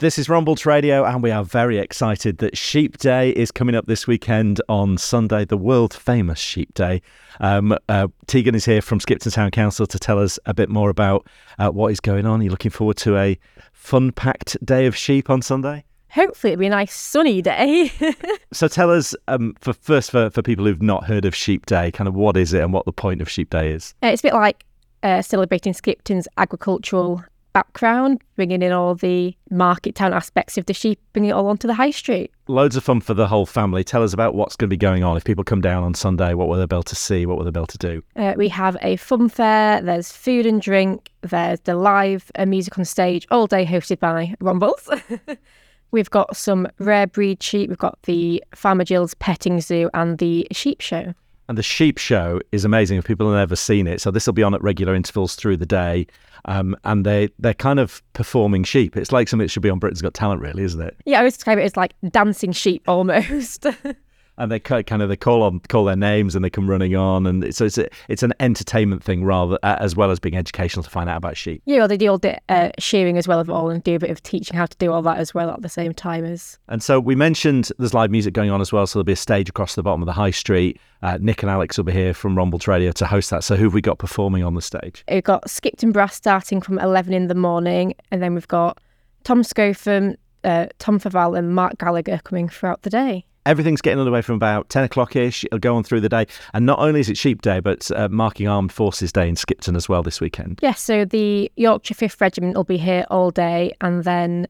This is Rumbles Radio, and we are very excited that Sheep Day is coming up this weekend on Sunday, the world famous Sheep Day. Um, uh, Teegan is here from Skipton Town Council to tell us a bit more about uh, what is going on. Are you looking forward to a fun packed day of sheep on Sunday? Hopefully, it'll be a nice sunny day. so, tell us um, for first for, for people who've not heard of Sheep Day, kind of what is it and what the point of Sheep Day is. Uh, it's a bit like uh, celebrating Skipton's agricultural background, bringing in all the market town aspects of the sheep, bringing it all onto the high street. Loads of fun for the whole family. Tell us about what's going to be going on. If people come down on Sunday, what will they be able to see? What will they be able to do? Uh, we have a fun fair, there's food and drink, there's the live uh, music on stage all day hosted by Rumbles. We've got some rare breed sheep, we've got the Farmer Jill's petting zoo and the sheep show. And the sheep show is amazing if people have never seen it. So this will be on at regular intervals through the day. Um, and they, they're kind of performing sheep. It's like something that should be on Britain's Got Talent, really, isn't it? Yeah, I always describe it as like dancing sheep almost. and they kind of they call on call their names and they come running on and so it's a, it's an entertainment thing rather as well as being educational to find out about sheep. Yeah, well, they do all the uh, shearing as well of all and do a bit of teaching how to do all that as well at the same time as. And so we mentioned there's live music going on as well, so there'll be a stage across the bottom of the high street. Uh, Nick and Alex will be here from Rumbles Radio to host that. So who have we got performing on the stage? We've got Skipton Brass starting from 11 in the morning, and then we've got Tom Scotham, uh, Tom Faval, and Mark Gallagher coming throughout the day everything's getting underway from about 10 o'clock ish. It'll go on through the day. And not only is it Sheep Day, but uh, marking Armed Forces Day in Skipton as well this weekend. Yes, so the Yorkshire 5th Regiment will be here all day. And then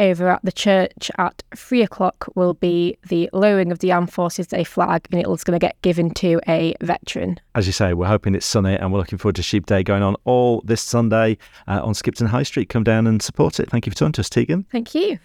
over at the church at three o'clock will be the lowering of the Armed Forces Day flag, and it's going to get given to a veteran. As you say, we're hoping it's sunny, and we're looking forward to Sheep Day going on all this Sunday uh, on Skipton High Street. Come down and support it. Thank you for talking to us, Teegan. Thank you.